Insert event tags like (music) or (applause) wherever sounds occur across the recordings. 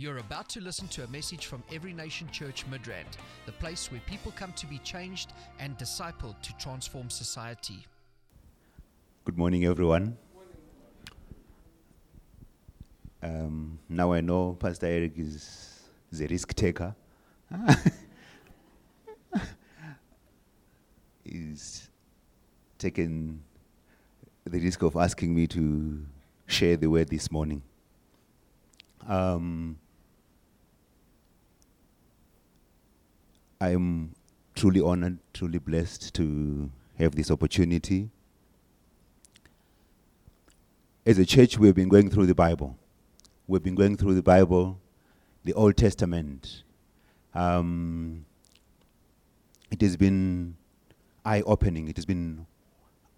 You're about to listen to a message from Every Nation Church Midrand, the place where people come to be changed and discipled to transform society. Good morning, everyone. Um, now I know Pastor Eric is, a risk taker. (laughs) He's taken the risk of asking me to share the word this morning. Um, I'm truly honored, truly blessed to have this opportunity. As a church, we've been going through the Bible. We've been going through the Bible, the Old Testament. Um, it has been eye opening. It has been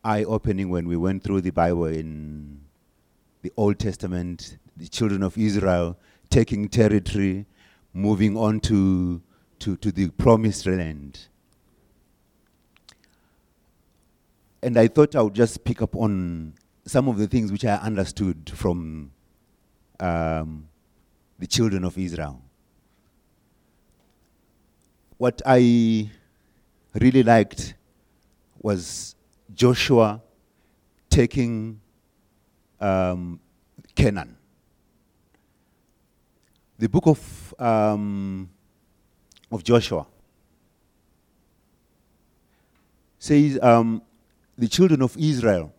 eye opening when we went through the Bible in the Old Testament, the children of Israel taking territory, moving on to, to, to the promised land. And I thought I would just pick up on some of the things which I understood from um, the children of Israel. What I really liked was Joshua taking um, Canaan. The book of, um, of Joshua says um, the children of Israel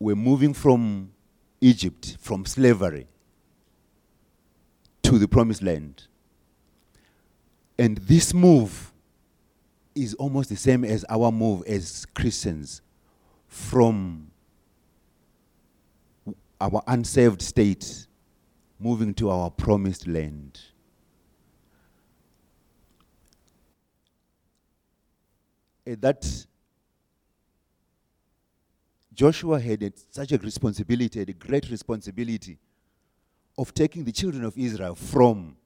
were moving from Egypt, from slavery, to the promised land. And this move is almost the same as our move as Christians from our unsaved state moving to our promised land. Eh, that Joshua had such a responsibility, a great responsibility of taking the children of Israel from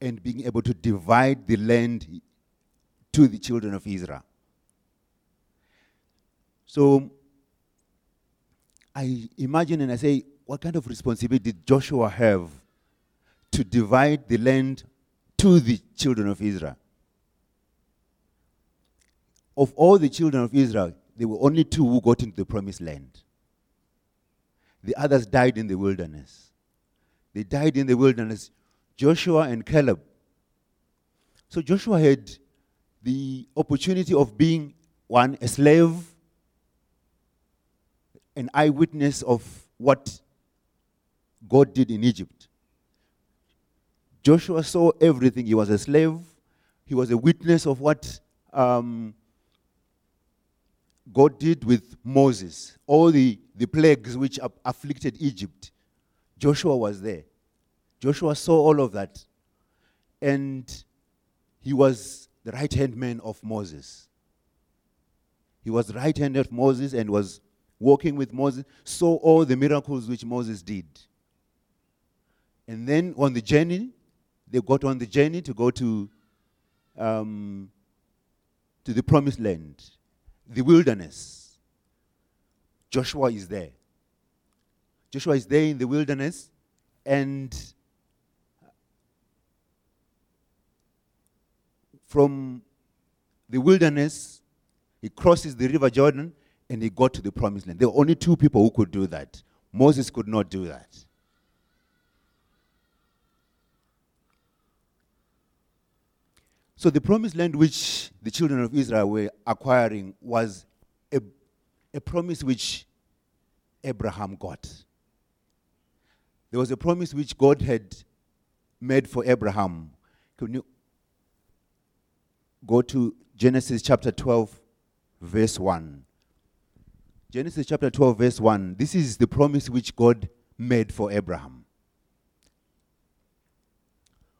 and being able to divide the land to the children of Israel. So I imagine and I say, what kind of responsibility did Joshua have to divide the land to the children of Israel? Of all the children of Israel, there were only two who got into the promised land. The others died in the wilderness. They died in the wilderness, Joshua and Caleb. So Joshua had the opportunity of being one, a slave, an eyewitness of what God did in Egypt. Joshua saw everything. He was a slave, he was a witness of what um, God did with Moses, all the, the plagues which afflicted Egypt. Joshua was there. Joshua saw all of that. And he was the right hand man of Moses. He was the right hand of Moses and was walking with Moses, saw all the miracles which Moses did. And then on the journey, they got on the journey to go to, um, to the promised land the wilderness. Joshua is there. Joshua is there in the wilderness, and from the wilderness, he crosses the river Jordan and he got to the promised land. There were only two people who could do that. Moses could not do that. So the promised land which the children of Israel were acquiring was a, a promise which Abraham got. There was a promise which God had made for Abraham. Can you go to Genesis chapter 12, verse 1? Genesis chapter 12, verse 1. This is the promise which God made for Abraham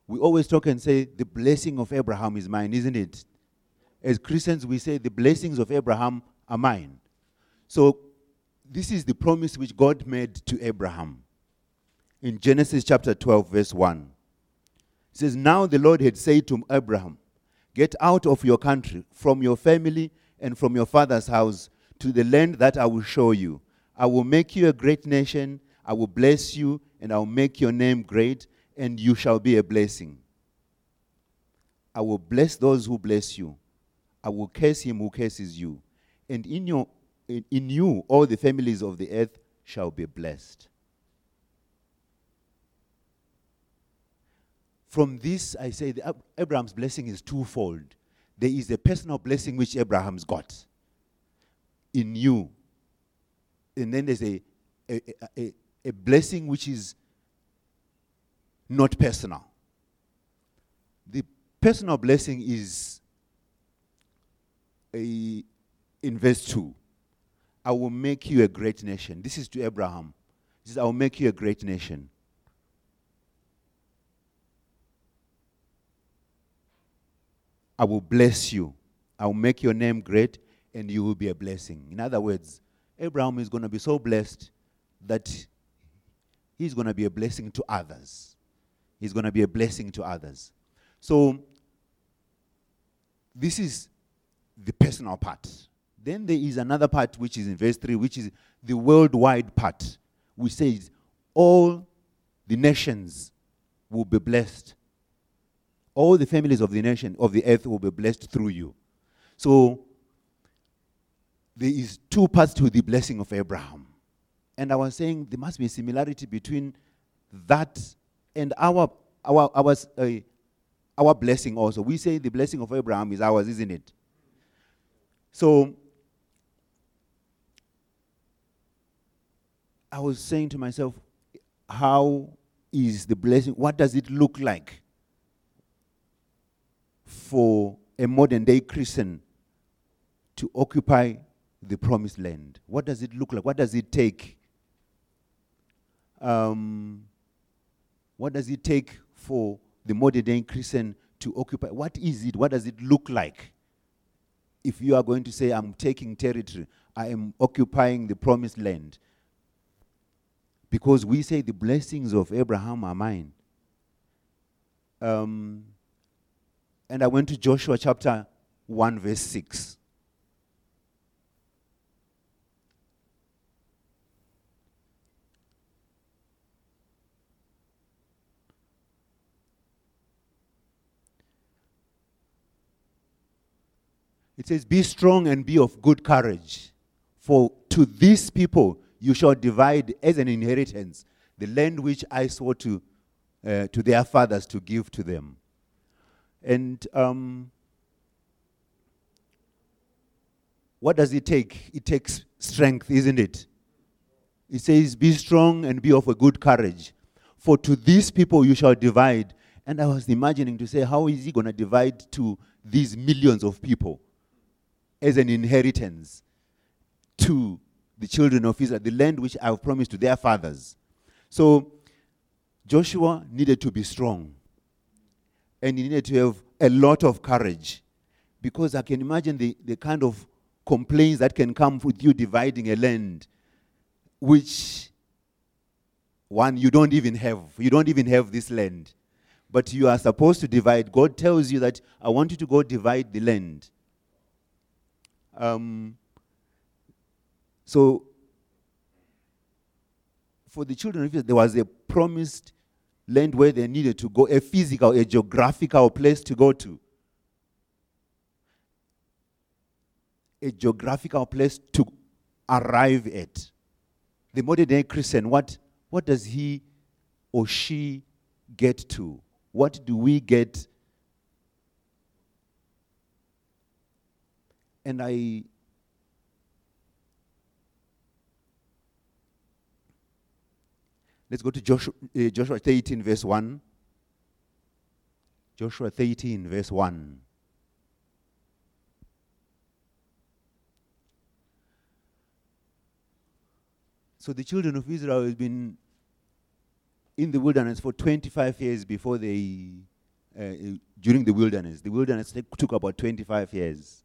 we always talk and say, the blessing of Abraham is mine, isn't it? As Christians, we say, the blessings of Abraham are mine. So, this is the promise which God made to Abraham. In Genesis chapter 12, verse 1. It says, Now the Lord had said to Abraham, Get out of your country, from your family, and from your father's house, to the land that I will show you. I will make you a great nation. I will bless you, and I will make your name great, and you shall be a blessing. I will bless those who bless you. I will curse him who curses you. And in, your, in, in you, all the families of the earth shall be blessed. From this, I say Abraham's blessing is twofold. There is a personal blessing which Abraham's got in you. And then there's a, a, a, a blessing which is not personal. The personal blessing is a, in verse 2 I will make you a great nation. This is to Abraham. He says, I will make you a great nation. I will bless you. I will make your name great, and you will be a blessing. In other words, Abraham is going to be so blessed that he's going to be a blessing to others. He's going to be a blessing to others. So, this is the personal part. Then there is another part which is in verse 3, which is the worldwide part, which says, All the nations will be blessed. All the families of the nation of the earth will be blessed through you. So there is two parts to the blessing of Abraham. And I was saying there must be a similarity between that and our our our uh, our blessing also. We say the blessing of Abraham is ours, isn't it? So I was saying to myself, how is the blessing? What does it look like for a modern day Christian to occupy the promised land? What does it look like? What does it take? Um, what does it take for the modern day Christian to occupy? What is it? What does it look like? If you are going to say, I'm taking territory, I am occupying the promised land. Because we say the blessings of Abraham are mine. Um, and I went to Joshua chapter 1, verse 6. It says, Be strong and be of good courage, for to these people you shall divide as an inheritance the land which I swore to, uh, to their fathers to give to them. And um, what does it take? It takes strength, isn't it? It says, Be strong and be of a good courage. For to these people you shall divide. And I was imagining to say, How is he going to divide to these millions of people? As an inheritance to the children of Israel, the land which I have promised to their fathers. So Joshua needed to be strong. And he needed to have a lot of courage. Because I can imagine the, the kind of complaints that can come with you dividing a land which one you don't even have. You don't even have this land. But you are supposed to divide. God tells you that I want you to go divide the land. Um, so, for the children of Israel, there was a promised land where they needed to go, a physical, a geographical place to go to. A geographical place to arrive at. The modern day Christian, what, what does he or she get to? What do we get and I let's go to Joshua, uh, Joshua 13 verse 1 Joshua 13 verse 1 So the children of Israel have been in the wilderness for 25 years before they, uh, during the wilderness. The wilderness took about 25 years.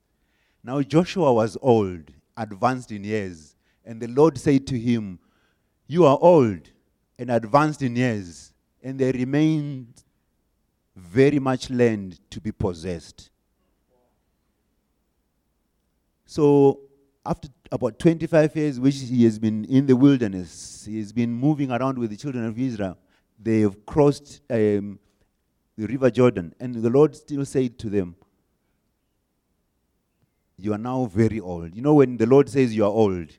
Now Joshua was old, advanced in years, and the Lord said to him, You are old and advanced in years, and there remained very much land to be possessed. So after about 25 years, which he has been in the wilderness, he has been moving around with the children of Israel. They have crossed um, the river Jordan, and the Lord still said to them, You are now very old. You know, when the Lord says you are old,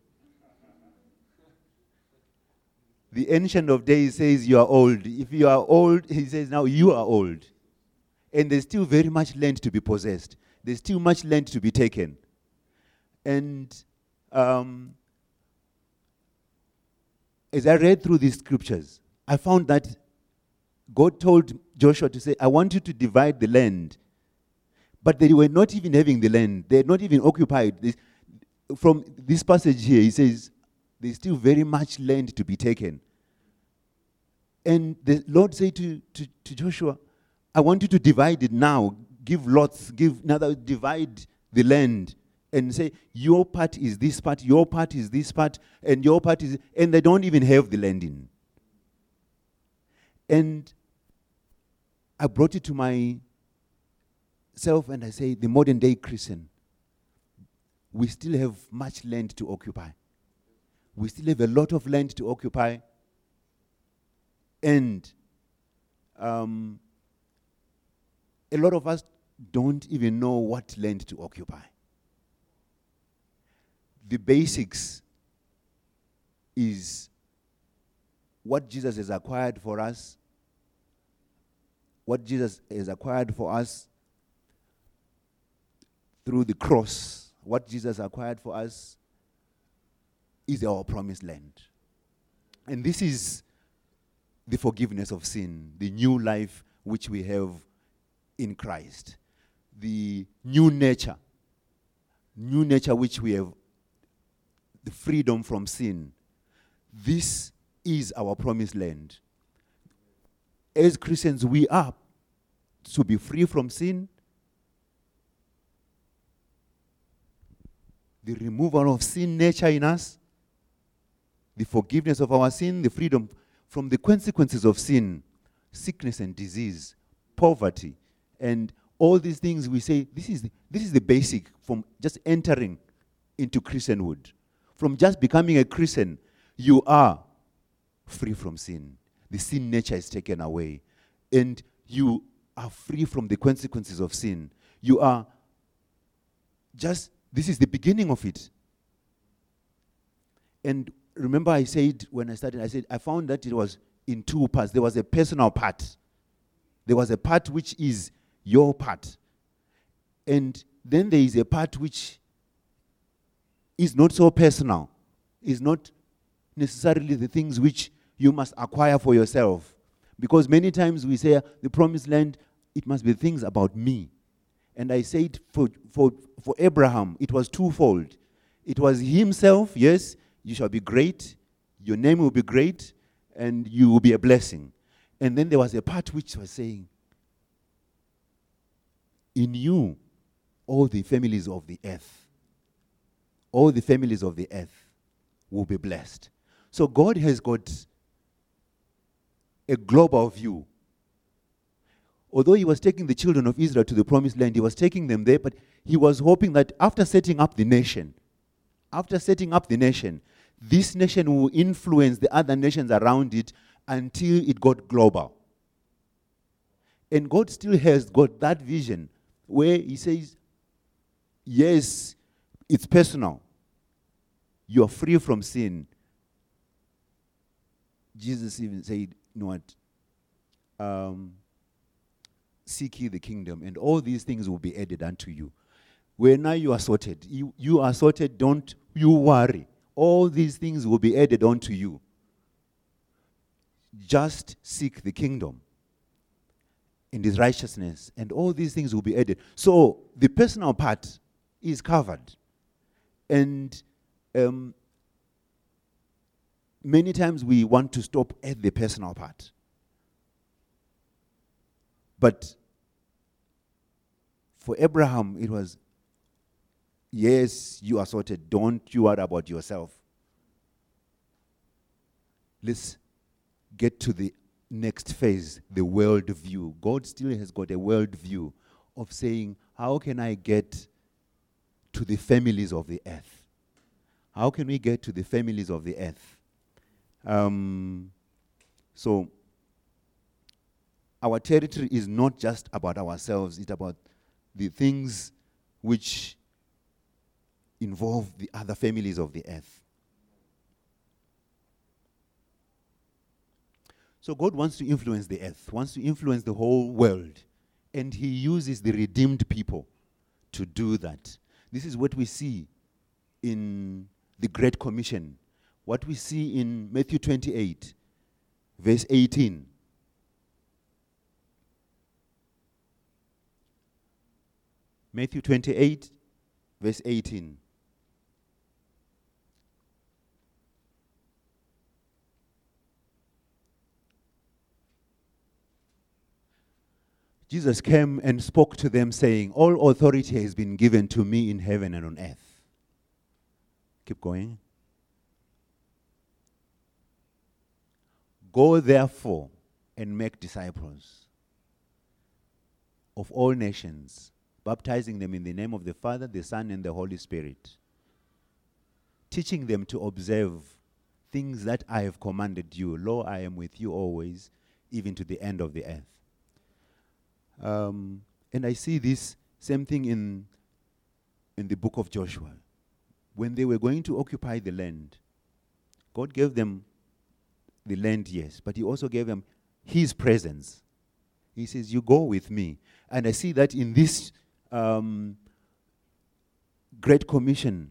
the Ancient of Days says you are old. If you are old, he says now you are old. And there's still very much land to be possessed, there's still much land to be taken. And um, as I read through these scriptures, I found that God told Joshua to say, I want you to divide the land. But they were not even having the land, they had not even occupied. This, from this passage here, he says, There's still very much land to be taken. And the Lord said to, to, to Joshua, I want you to divide it now. Give lots, give another, divide the land and say, Your part is this part, your part is this part, and your part is. And they don't even have the land in. And I brought it to myself and I say, The modern day Christian, we still have much land to occupy. We still have a lot of land to occupy. And um, a lot of us don't even know what land to occupy. The basics is what Jesus has acquired for us, what Jesus has acquired for us through the cross, what Jesus acquired for us is our promised land. And this is the forgiveness of sin, the new life which we have in Christ, the new nature, new nature which we have, the freedom from sin. This is our promised land. As Christians, we are to be free from sin, the removal of sin nature in us, the forgiveness of our sin, the freedom from the consequences of sin, sickness and disease, poverty, and all these things we say this is the, this is the basic from just entering into Christianhood. From just becoming a Christian, you are free from sin. The sin nature is taken away, and you are free from the consequences of sin. You are just this is the beginning of it. And remember, I said when I started, I said I found that it was in two parts. There was a personal part. There was a part which is your part. And then there is a part which is not so personal, is not necessarily the things which you must acquire for yourself. Because many times we say, the promised land, it must be things about me. And I said for, for, for Abraham, it was twofold. It was himself, yes, you shall be great, your name will be great, and you will be a blessing. And then there was a part which was saying, in you all the families of the earth, all the families of the earth will be blessed. So God has got a global view. Although he was taking the children of Israel to the promised land, he was taking them there, but he was hoping that after setting up the nation, after setting up the nation, this nation will influence the other nations around it until it got global. And God still has got that vision where he says, Yes, it's personal. You are free from sin. Jesus even said, You know what? Um, seek ye the kingdom, and all these things will be added unto you. Where now you are sorted, you, you are sorted, don't you worry. All these things will be added unto you. Just seek the kingdom in his righteousness, and all these things will be added. So the personal part is covered. And um, many times we want to stop at the personal part. But for Abraham, it was yes, you are sorted. Don't you worry about yourself. Let's get to the next phase, the world view. God still has got a world view of saying, How can I get to the families of the earth? How can we get to the families of the earth? Um, so, our territory is not just about ourselves, it's about the things which involve the other families of the earth. So God wants to influence the earth, wants to influence the whole world, and He uses the redeemed people to do that. This is what we see in the Great Commission, what we see in Matthew 28, verse 18. Matthew 28, verse 18. Jesus came and spoke to them, saying, All authority has been given to me in heaven and on earth. Keep going. Go therefore and make disciples of all nations, baptizing them in the name of the Father, the Son, and the Holy Spirit, teaching them to observe things that I have commanded you. Lo, I am with you always, even to the end of the earth. Um, and I see this same thing in, in the book of Joshua. When they were going to occupy the land, God gave them the land, yes, but He also gave them His presence. He says, You go with me. And I see that in this um, Great Commission,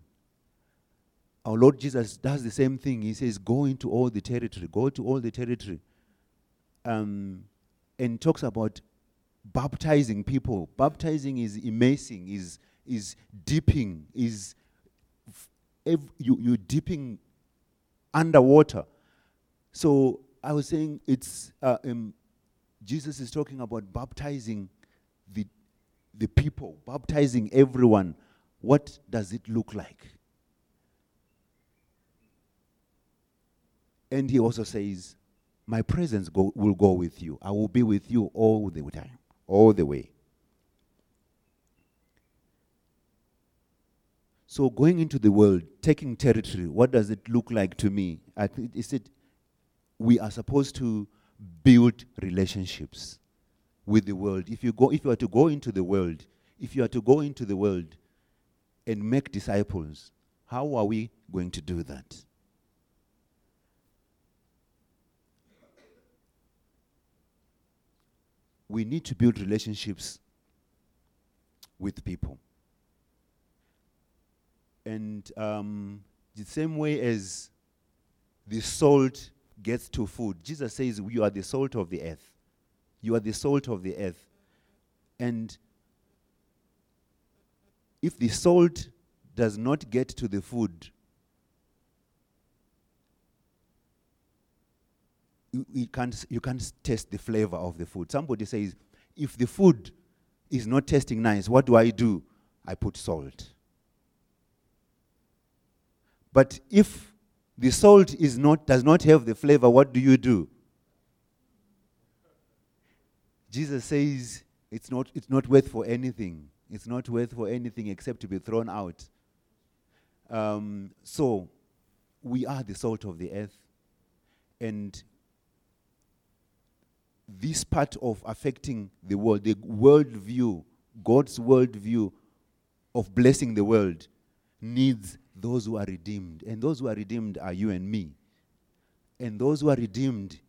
our Lord Jesus does the same thing. He says, Go into all the territory, go to all the territory. Um, and talks about baptizing people. Baptizing is immersing, is, is dipping, is f- you, you're dipping underwater. So I was saying it's uh, um, Jesus is talking about baptizing the the people, baptizing everyone. What does it look like? And he also says, "My presence go, will go with you. I will be with you all the time, all the way." So going into the world, taking territory, what does it look like to me? I think is it we are supposed to build relationships with the world. If you go if you are to go into the world, if you are to go into the world and make disciples, how are we going to do that? We need to build relationships with people. And um, the same way as the salt gets to food, Jesus says, You are the salt of the earth. You are the salt of the earth. And if the salt does not get to the food, you, you, can't, you can't taste the flavor of the food. Somebody says, if the food is not tasting nice, what do I do? I put salt. But if the salt is not, does not have the flavor, what do you do? Jesus says it's not, it's not worth for anything. It's not worth for anything except to be thrown out. Um, so, we are the salt of the earth. And this part of affecting the world, the world view, God's world view of blessing the world, needs those who are redeemed. And those who are redeemed are you and me. And those who are redeemed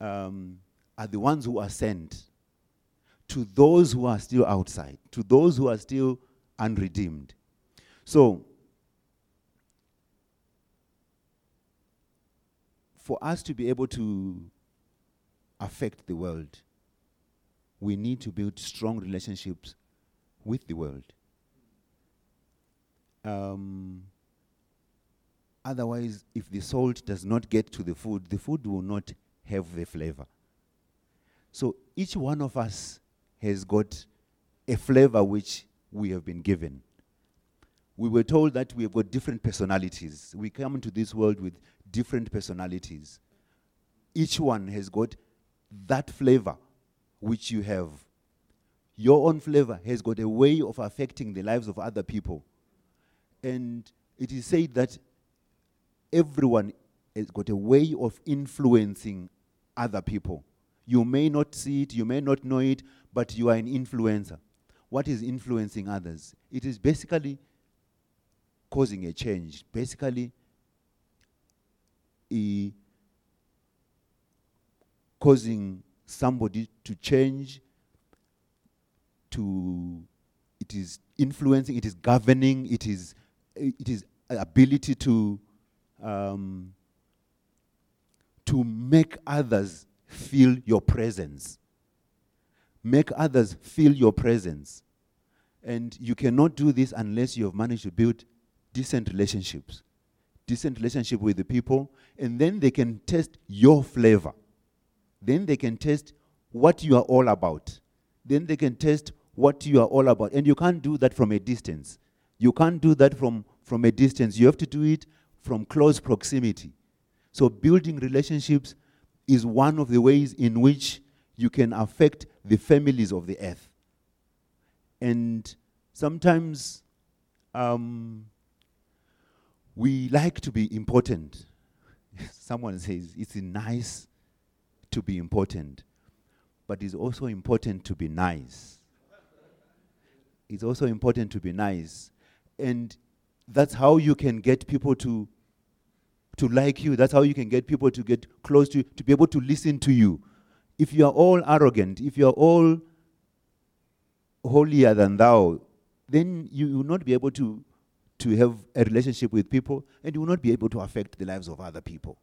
um, are the ones who are sent to those who are still outside, to those who are still unredeemed. So, for us to be able to affect the world, we need to build strong relationships with the world. Um, otherwise, if the salt does not get to the food, the food will not have the flavor. So each one of us has got a flavor which we have been given. We were told that we have got different personalities. We come into this world with different personalities. Each one has got that flavor which you have. Your own flavor has got a way of affecting the lives of other people. And it is said that everyone has got a way of influencing other people. You may not see it, you may not know it, but you are an influencer. What is influencing others? It is basically causing a change, basically, e- causing somebody to change, to it is influencing, it is governing, it is it is ability to um, to make others feel your presence. Make others feel your presence. And you cannot do this unless you have managed to build decent relationships. Decent relationship with the people, and then they can test your flavor. Then they can test what you are all about. Then they can test what you are all about. And you can't do that from a distance. You can't do that from, from a distance. You have to do it from close proximity. So, building relationships is one of the ways in which you can affect the families of the earth. And sometimes um, we like to be important. (laughs) Someone says it's nice to be important, but it's also important to be nice. It's also important to be nice. And that's how you can get people to to like you. That's how you can get people to get close to you, to be able to listen to you. If you are all arrogant, if you are all holier than thou, then you will not be able to, to have a relationship with people and you will not be able to affect the lives of other people.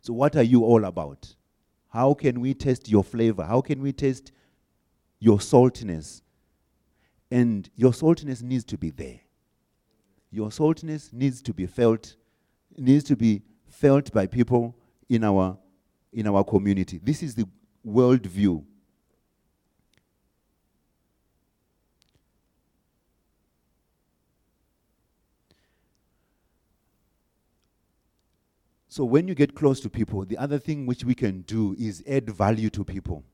So, what are you all about? How can we test your flavor? How can we test your saltiness? And your saltiness needs to be there. Your saltiness needs to be felt, needs to be felt by people in our, in our community. This is the world view. So, when you get close to people, the other thing which we can do is add value to people.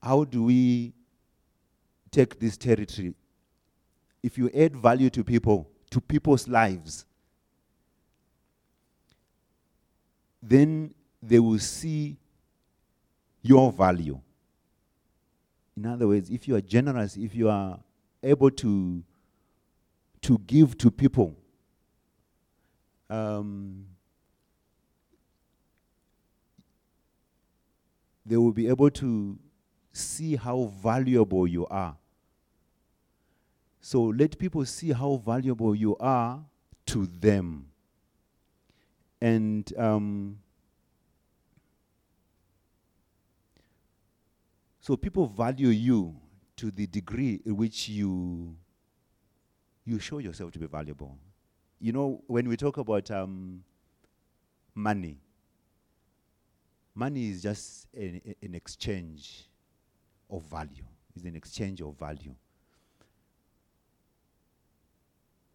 How do we take this territory? If you add value to people, to people's lives, then they will see your value. In other words, if you are generous, if you are able to, to give to people, um, they will be able to see how valuable you are. So let people see how valuable you are to them. And um, so people value you to the degree in which you you show yourself to be valuable. You know, when we talk about um, money, money is just an, an exchange of value. It's an exchange of value.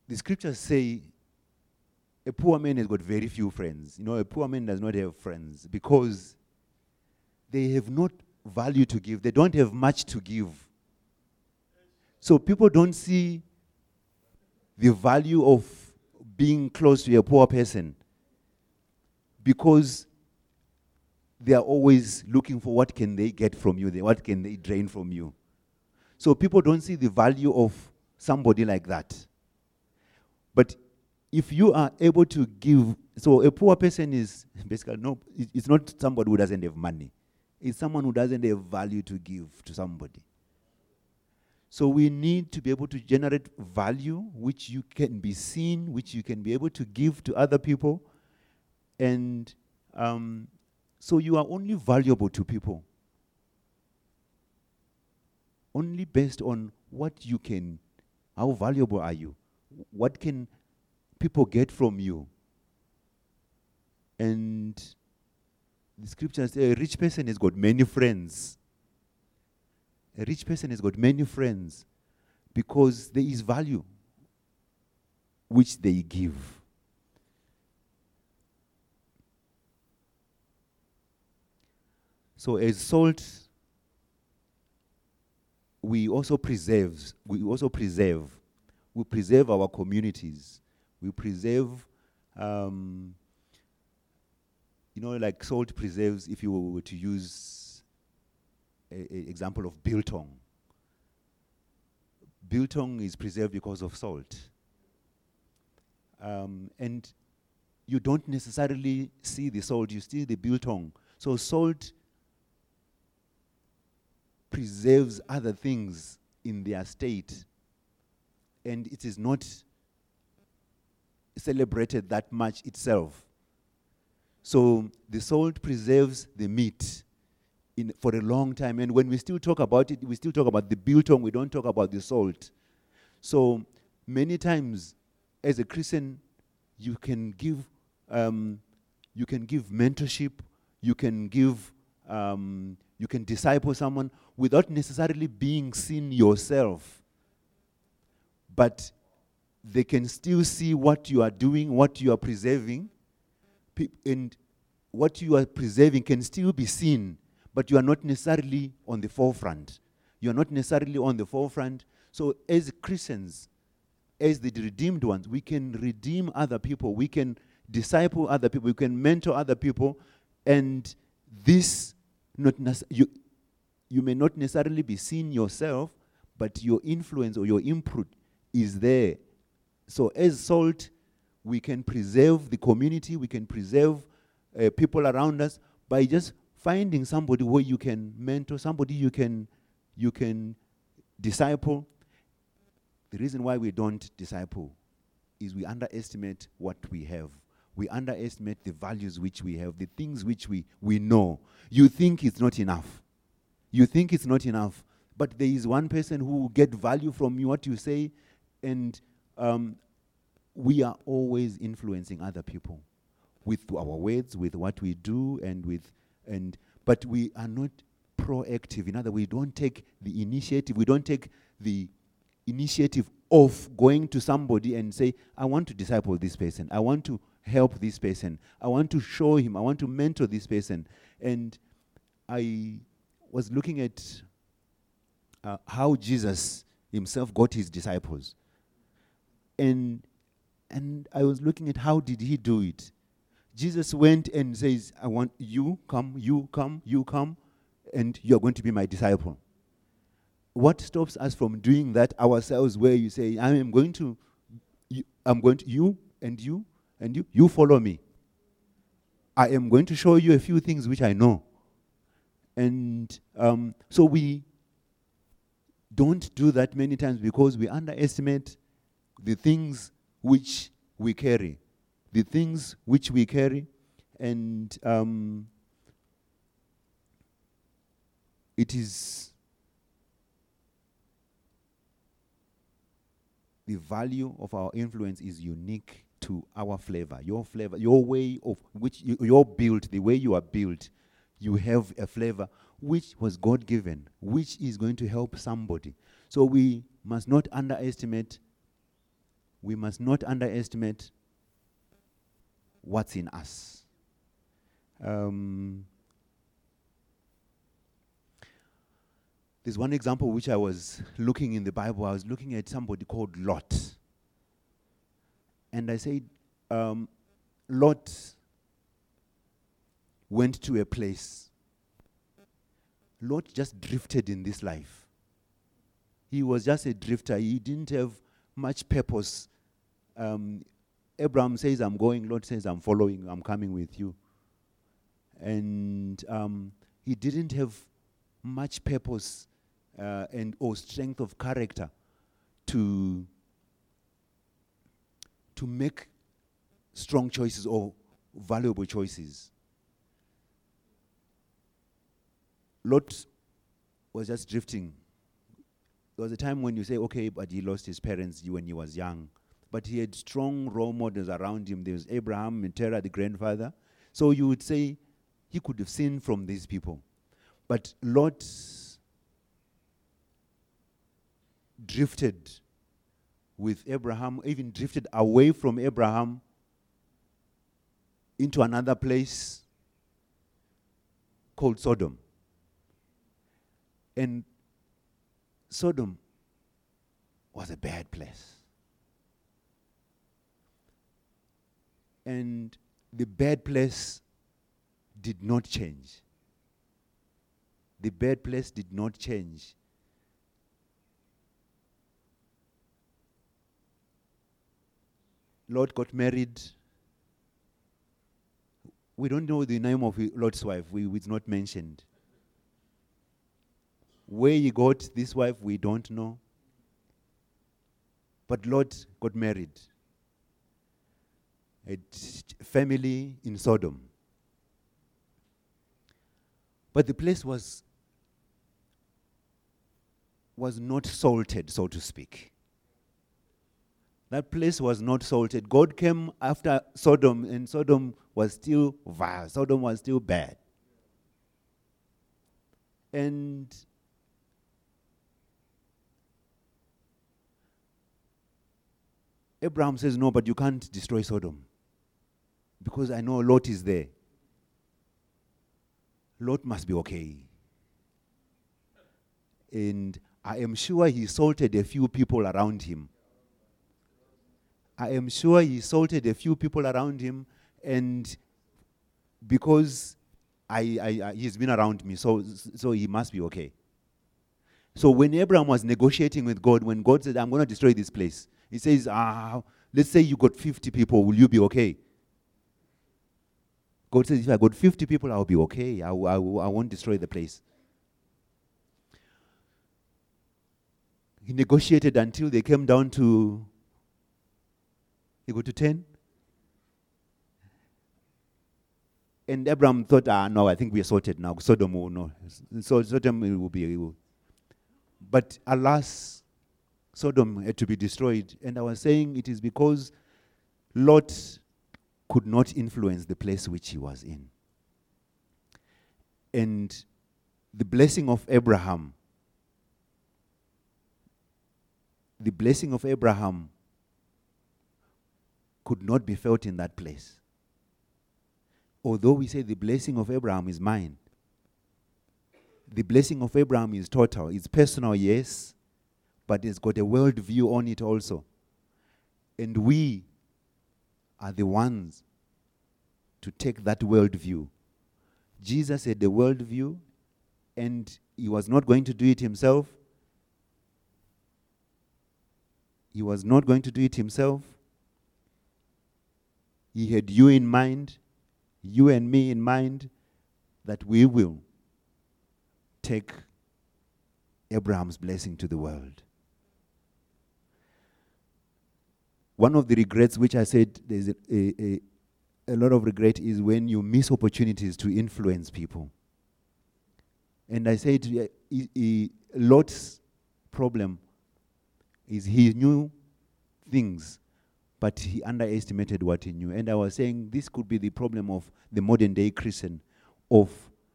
The scriptures say a poor man has got very few friends. You know, a poor man does not have friends because they have not value to give, they don't have much to give. So people don't see the value of being close to a poor person because they are always looking for what can they get from you, what can they drain from you. So people don't see the value of somebody like that. But if you are able to give, so a poor person is (laughs) basically no, it's not somebody who doesn't have money. It's someone who doesn't have value to give to somebody. So we need to be able to generate value which you can be seen, which you can be able to give to other people. And um, so you are only valuable to people. Only based on what you can, how valuable are you? What can people get from you. And the scriptures say a rich person has got many friends. A rich person has got many friends because there is value which they give. So as salt, we also preserve, we also preserve we preserve our communities, we preserve, um, you know, like salt preserves, if you were to use an example of biltong. Biltong is preserved because of salt. Um, and you don't necessarily see the salt, you see the biltong. So salt preserves other things in their state, and it is not celebrated that much itself. So the salt preserves the meat in, for a long time. And when we still talk about it, we still talk about the biltong, we don't talk about the salt. So many times, as a Christian, you can give, um, you can give mentorship, you can give, um, you can disciple someone without necessarily being seen yourself. But they can still see what you are doing, what you are preserving, and what you are preserving can still be seen, but you are not necessarily on the forefront. You are not necessarily on the forefront. So, as Christians, as the redeemed ones, we can redeem other people, we can disciple other people, we can mentor other people, and this not you you may not necessarily be seen yourself, but your influence or your input is there. So, as salt, we can preserve the community, we can preserve uh, people around us by just finding somebody where you can mentor, somebody you can you can disciple. The reason why we don't disciple is we underestimate what we have. We underestimate the values which we have, the things which we, we know. You think it's not enough. You think it's not enough. But there is one person who will get value from what you say, and um, we are always influencing other people with our words, with what we do, and with and but we are not proactive. In other words, we don't take the initiative. We don't take the initiative of going to somebody and say, I want to disciple this person. I want to help this person. I want to show him. I want to mentor this person. And I was looking at uh, how Jesus himself got his disciples. And and I was looking at how did he do it. Jesus went and says, I want you come, you come, you come, and you're going to be my disciple. What stops us from doing that ourselves where you say, I am going to I'm going to you and you and you you follow me. I am going to show you a few things which I know. And um, so we don't do that many times because we underestimate the things which we carry. The things which we carry, and um, it is the value of our influence is unique to our flavor. Your flavor, your way of which you, you're built, the way you are built, you have a flavor which was God given, which is going to help somebody. So we must not underestimate we must not underestimate what's in us. Um, there's one example which I was looking in the Bible. I was looking at somebody called Lot. And I said, um, Lot went to a place. Lot just drifted in this life. He was just a drifter. He didn't have much purpose um, Abraham says, I'm going. Lord says, I'm following. I'm coming with you. And um, he didn't have much purpose uh, and or strength of character to to make strong choices or valuable choices. Lot was just drifting. There was a time when you say, okay, but he lost his parents when he was young but he had strong role models around him. There was Abraham and Terah, the grandfather. So you would say he could have seen from these people. But Lot drifted with Abraham, even drifted away from Abraham into another place called Sodom. And Sodom was a bad place And the bad place did not change. The bad place did not change. Lot got married. We don't know the name of Lot's wife. We, it's not mentioned. Where he got this wife, we don't know. But Lot got married. A family in Sodom. But the place was was not salted, so to speak. That place was not salted. God came after Sodom, and Sodom was still vile. Sodom was still bad. And Abraham says, No, but you can't destroy Sodom because I know Lot is there. Lot must be okay. And I am sure he salted a few people around him. I am sure he salted a few people around him, and because I, I, I, he's been around me, so, so he must be okay. So when Abraham was negotiating with God, when God said, I'm going to destroy this place, he says, ah, let's say you got 50 people, will you be okay? God says, if I got 50 people, I'll be okay. I, I, I won't destroy the place. He negotiated until they came down to, he go to 10. And Abraham thought, ah, no, I think we are sorted now. Sodom will no. So Sodom will be. Will. But alas, Sodom had to be destroyed. And I was saying it is because Lot could not influence the place which he was in. And the blessing of Abraham, the blessing of Abraham could not be felt in that place. Although we say the blessing of Abraham is mine, the blessing of Abraham is total. It's personal, yes, but it's got a world view on it also. And we are the ones to take that world view. Jesus had the world view, and he was not going to do it himself. He was not going to do it himself. He had you in mind, you and me in mind, that we will take Abraham's blessing to the world. One of the regrets, which I said there's a, a, a, lot of regret, is when you miss opportunities to influence people. And I said, uh, he, Lot's problem is he knew things, but he underestimated what he knew. And I was saying this could be the problem of the modern day Christian, of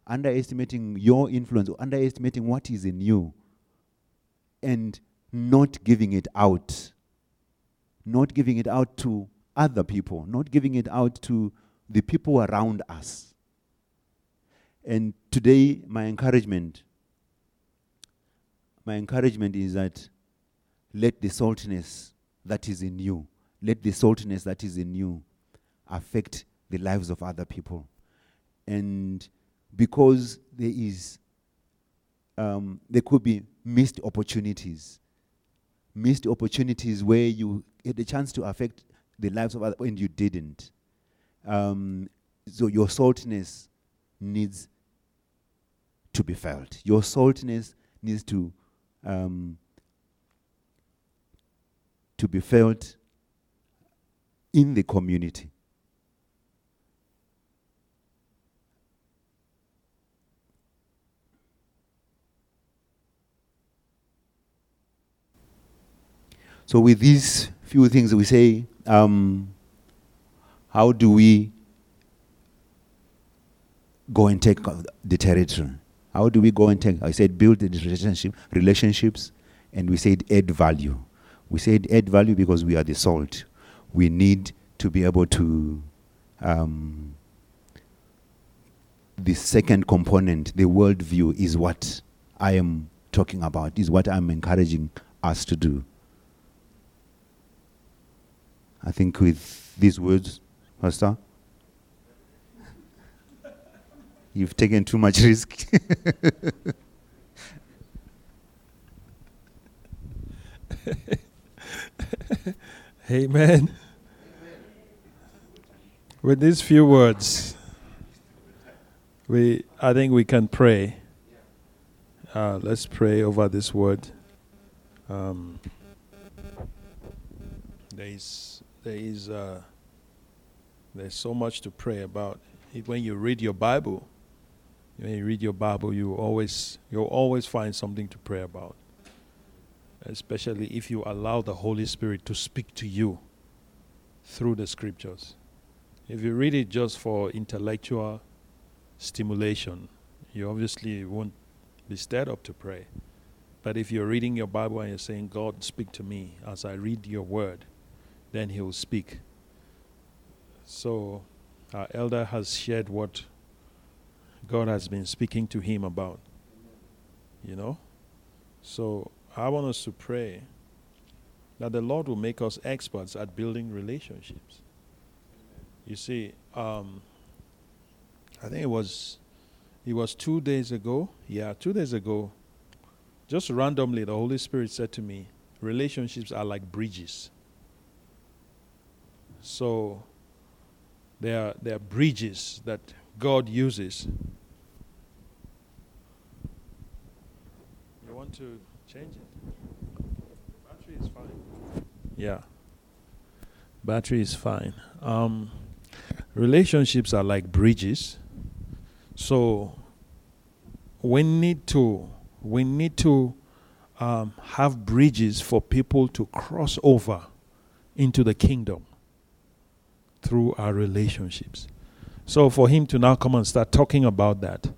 underestimating your influence, underestimating what is in you, and not giving it out not giving it out to other people, not giving it out to the people around us. And today, my encouragement, my encouragement is that let the saltiness that is in you, let the saltiness that is in you affect the lives of other people. And because there is, um, there could be missed opportunities, missed opportunities where you had a chance to affect the lives of others and you didn't. Um, so your saltiness needs to be felt. Your saltiness needs to um, to be felt in the community. So, with these few things, we say, um, how do we go and take the territory? How do we go and take? I said, build the relationship, relationships, and we said, add value. We said, add value because we are the salt. We need to be able to. Um, the second component, the worldview, is what I am talking about, is what I'm encouraging us to do. I think with these words, Pastor? You've taken too much risk. (laughs) Amen. With these few words, we I think we can pray. Uh, let's pray over this word. Um, there is there is uh, there's so much to pray about. When you read your Bible, when you read your Bible, you always you'll always find something to pray about. Especially if you allow the Holy Spirit to speak to you through the scriptures. If you read it just for intellectual stimulation, you obviously won't be stirred up to pray. But if you're reading your Bible and you're saying, God, speak to me as I read your word, then He will speak. So, our elder has shared what God has been speaking to him about. You know? So, I want us to pray that the Lord will make us experts at building relationships. You see, um, I think it was it was two days ago. Yeah, two days ago. Just randomly, the Holy Spirit said to me, relationships are like bridges. So there are, there are bridges that God uses. You want to change it? Battery is fine. Yeah. Battery is fine. Um, relationships are like bridges. So we need to we need to um, have bridges for people to cross over into the kingdom through our relationships. So for him to now come and start talking about that,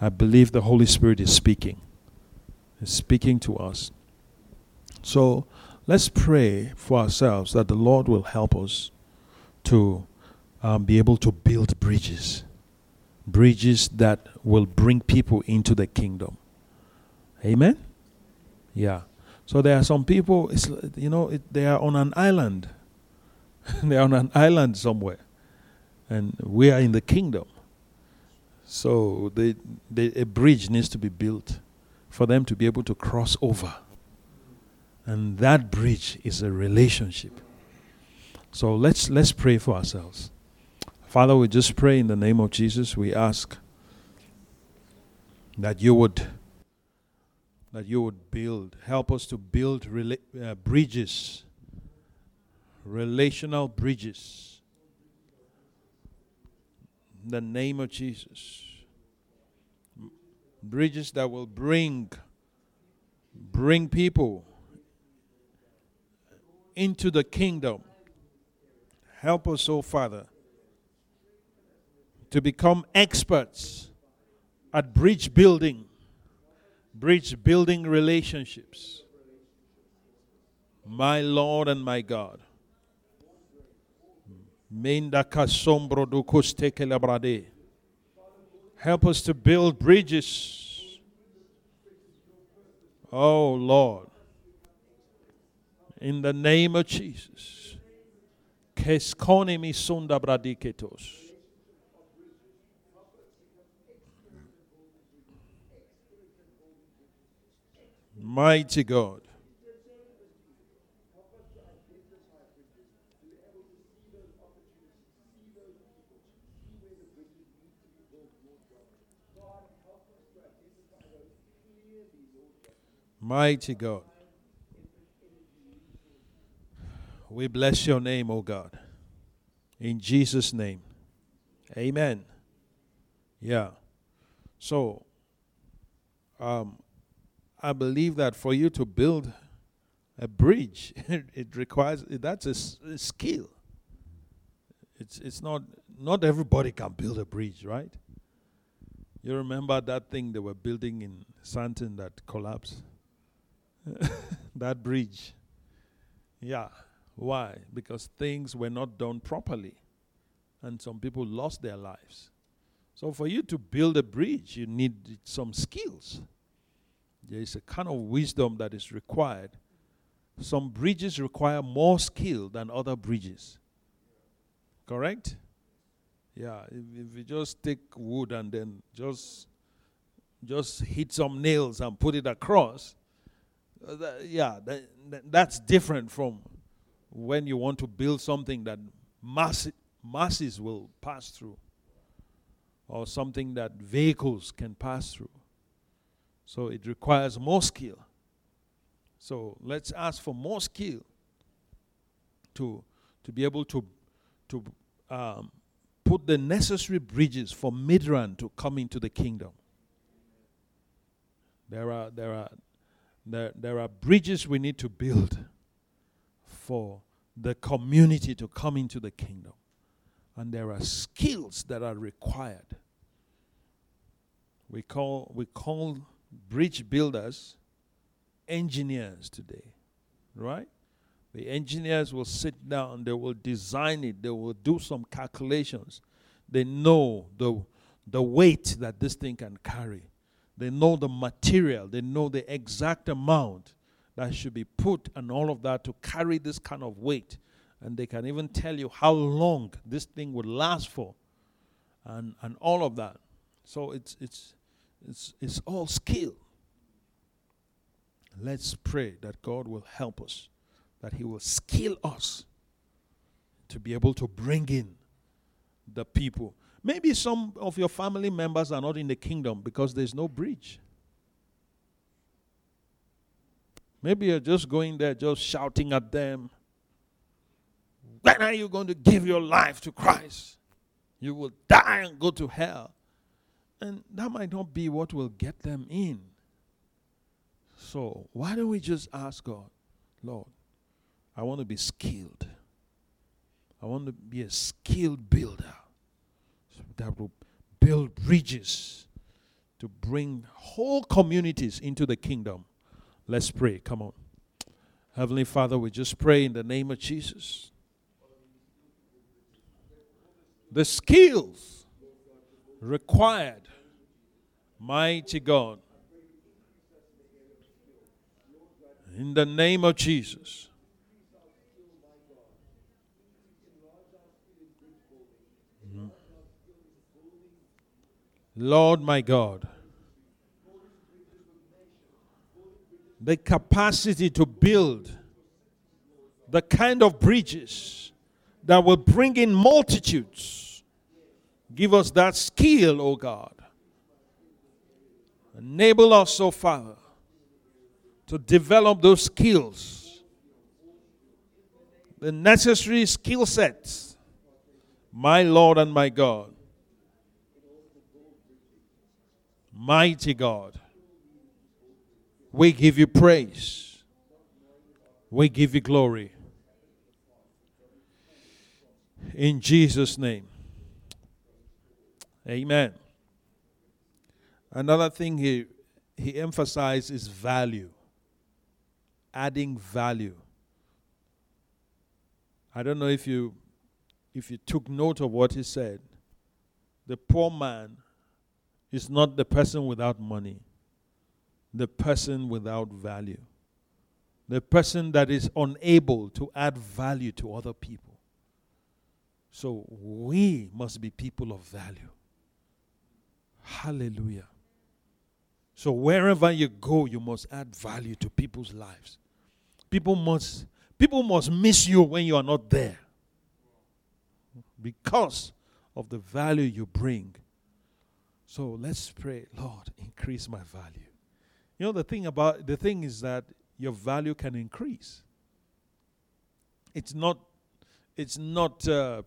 I believe the Holy Spirit is speaking. Is speaking to us. So let's pray for ourselves that the Lord will help us to um, be able to build bridges. Bridges that will bring people into the kingdom. Amen? Yeah. So there are some people, you know, it, they are on an island. (laughs) they are on an island somewhere. And we are in the kingdom. So they, they, a bridge needs to be built for them to be able to cross over. And that bridge is a relationship. So let's, let's pray for ourselves. Father, we just pray in the name of Jesus. We ask that you would that you would build, help us to build rela- uh, bridges, relational bridges. In the name of Jesus. Bridges that will bring bring people into the kingdom. Help us, oh Father, to become experts at bridge building bridge building relationships. My Lord and my God. Help us to build bridges. Oh Lord. In the name of Jesus. Keskone mi sunda bradiketos. Mighty God. Mighty God. We bless your name, O God. In Jesus' name. Amen. Yeah. So, um, I believe that for you to build a bridge, (laughs) it requires that's a, a, skill. It's it's not not everybody can build a bridge, right? You remember that thing they were building in Sandton that collapsed? (laughs) that bridge. Yeah. Why? Because things were not done properly. And some people lost their lives. So for you to build a bridge, you need some skills. There is a kind of wisdom that is required. Some bridges require more skill than other bridges. Correct? Yeah, if, if you just take wood and then just just hit some nails and put it across, uh, that, yeah, that, that, that's different from when you want to build something that mass, masses will pass through or something that vehicles can pass through. So it requires more skill. So let's ask for more skill to, to be able to, to um, put the necessary bridges for Midrand to come into the kingdom. There are, there are, there, there are bridges we need to build for the community to come into the kingdom. And there are skills that are required. We call, we call bridge builders engineers today, right? The engineers will sit down, they will design it, they will do some calculations. They know the, the weight that this thing can carry. They know the material, they know the exact amount that should be put and all of that to carry this kind of weight. And they can even tell you how long this thing would last for and, and all of that. So it's, it's, it's, it's all skill. Let's pray that God will help us, that He will skill us to be able to bring in the people. Maybe some of your family members are not in the kingdom because there's no bridge. Maybe you're just going there, just shouting at them. When are you going to give your life to Christ? You will die and go to hell. And that might not be what will get them in. So, why don't we just ask God, Lord, I want to be skilled. I want to be a skilled builder that will build bridges to bring whole communities into the kingdom. Let's pray. Come on. Heavenly Father, we just pray in the name of Jesus. The skills required, mighty God, in the name of Jesus. Lord my God, the capacity to build the kind of bridges that will bring in multitudes. Give us that skill, O God. Enable us, O Father, to develop those skills, the necessary skill sets, my Lord and my God. Mighty God, we give you praise. We give you glory. In Jesus' name. Amen. Another thing he, he emphasized is value, adding value. I don't know if you if you took note of what he said. The poor man is not the person without money, the person without value, the person that is unable to add value to other people. So we must be people of value. Hallelujah. So wherever you go, you must add value to people's lives. People must people must miss you when you are not there. Because of the value you bring so let's pray, Lord, increase my value. You know the thing about the thing is that your value can increase. It's not it's not uh,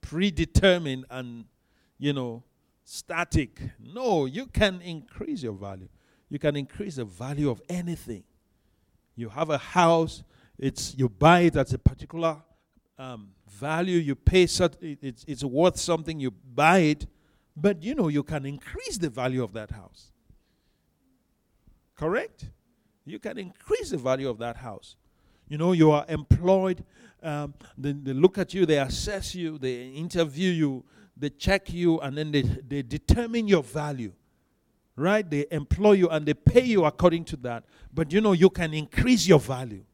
predetermined and you know static. No, you can increase your value. You can increase the value of anything. You have a house, it's you buy it at a particular um, value. You pay it's it's worth something. You buy it but you know, you can increase the value of that house. Correct? You can increase the value of that house. You know, you are employed, um, they, they look at you, they assess you, they interview you, they check you, and then they, they determine your value. Right? They employ you and they pay you according to that. But you know, you can increase your value.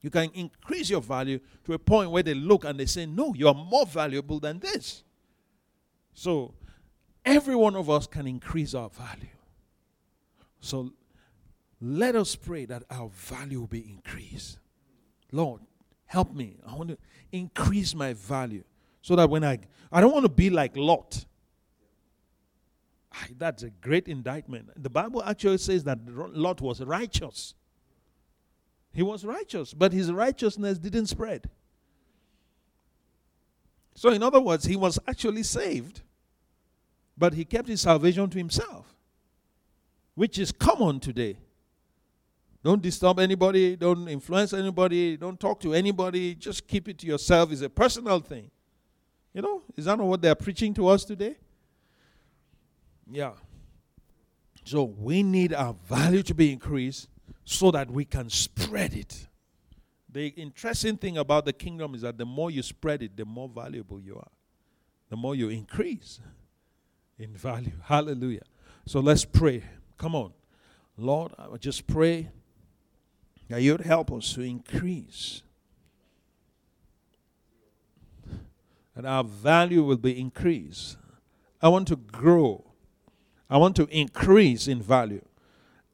You can increase your value to a point where they look and they say, No, you are more valuable than this. So, every one of us can increase our value. So, let us pray that our value will be increased. Lord, help me. I want to increase my value so that when I I don't want to be like Lot. That's a great indictment. The Bible actually says that Lot was righteous. He was righteous, but his righteousness didn't spread. So, in other words, he was actually saved, but he kept his salvation to himself, which is common today. Don't disturb anybody, don't influence anybody, don't talk to anybody, just keep it to yourself. It's a personal thing. You know, is that not what they're preaching to us today? Yeah. So we need our value to be increased so that we can spread it. The interesting thing about the kingdom is that the more you spread it, the more valuable you are. The more you increase in value. (laughs) Hallelujah. So let's pray. Come on. Lord, I just pray that you'd help us to increase. And our value will be increased. I want to grow. I want to increase in value.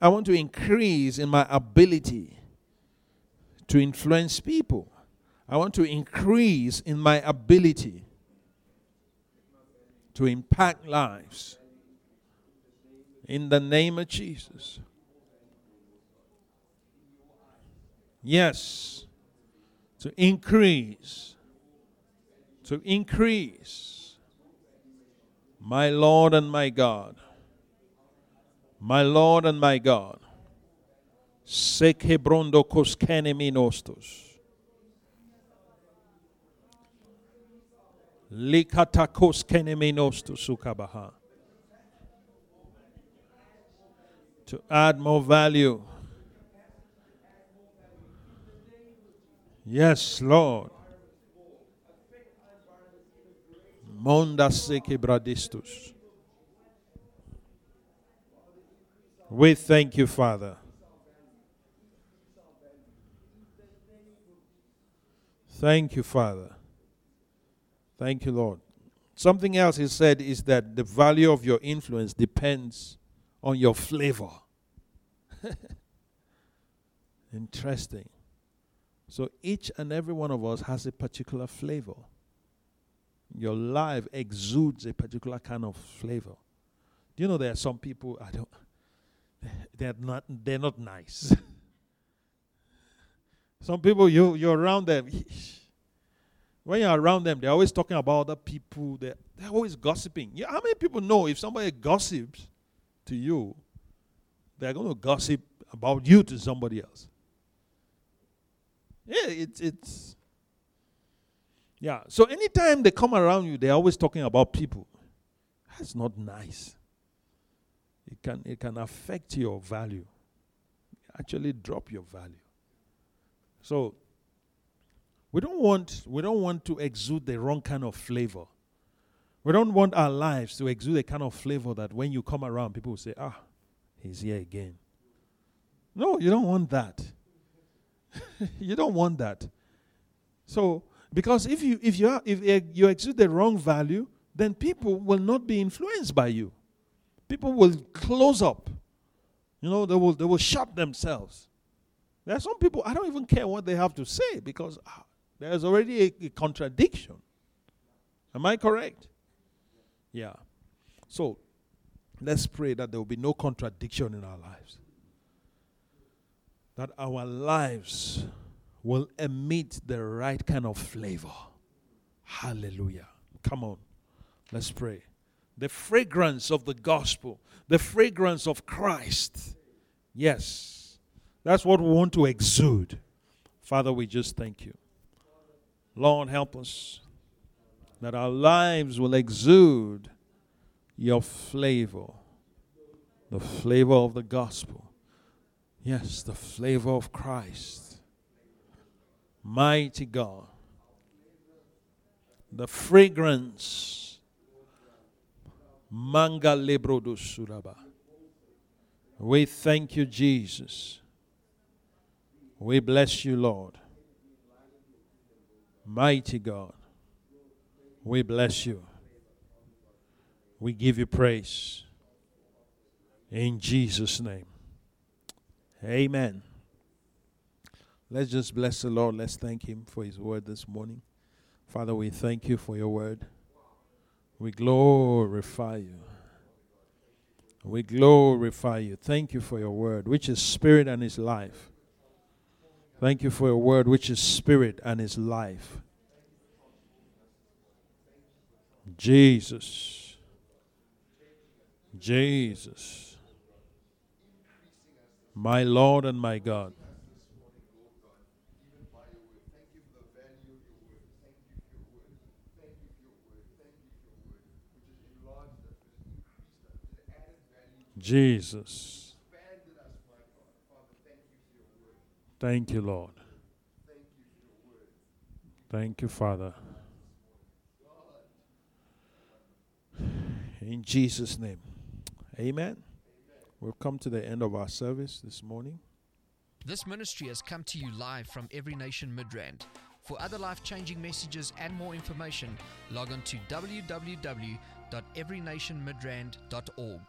I want to increase in my ability to influence people. I want to increase in my ability to impact lives. In the name of Jesus. Yes. To increase. To increase. My Lord and my God my Lord and my God. Sekebrondo koskene minostos. Likata koskene minostos sukabaha. To add more value. Yes, Lord. Monda seke bradistus. We thank you, Father. Thank you, Father. Thank you, Lord. Something else he said is that the value of your influence depends on your flavor. (laughs) Interesting. So each and every one of us has a particular flavor. Your life exudes a particular kind of flavor. Do you know there are some people I don't (laughs) they're not they're not nice. (laughs) Some people you you're around them. When you're around them, they're always talking about other people. They're, they're always gossiping. Yeah, how many people know if somebody gossips to you, they're going to gossip about you to somebody else? Yeah, it's it's yeah. So anytime they come around you, they're always talking about people. That's not nice it can, it can affect your value, actually drop your value. So we don't want we don't want to exude the wrong kind of flavor. We don't want our lives to exude a kind of flavor that when you come around, people will say, "Ah, he's here again." No, you don't want that. (laughs) you don't want that. So, because if you if you are, if you exude the wrong value, then people will not be influenced by you people will close up. You know, they will they will shut themselves. There are some people I don't even care what they have to say because ah, there's already a, a contradiction. Am I correct? Yeah. So let's pray that there will be no contradiction in our lives. That our lives will emit the right kind of flavor. Hallelujah. Come on. Let's pray the fragrance of the gospel, the fragrance of Christ. Yes, that's what we want to exude. Father, we just thank you. Lord, help us that our lives will exude your flavor, the flavor of the gospel. Yes, the flavor of Christ. Mighty God. The fragrance Manga suraba. We thank you, Jesus. We bless you, Lord. Mighty God, we bless you. We give you praise. In Jesus' name. Amen. Let's just bless the Lord. Let's thank Him for His word this morning. Father, we thank you for your word. We glorify you. We glorify you. Thank you for your word, which is spirit and is life. Thank you for your word, which is spirit and is life. Jesus. Jesus. My Lord and my God. Jesus. Thank you, Lord. Thank you, Father. In Jesus' name. Amen. We've come to the end of our service this morning. This ministry has come to you live from Every Nation Midrand. For other life changing messages and more information, log on to www.everynationmidrand.org.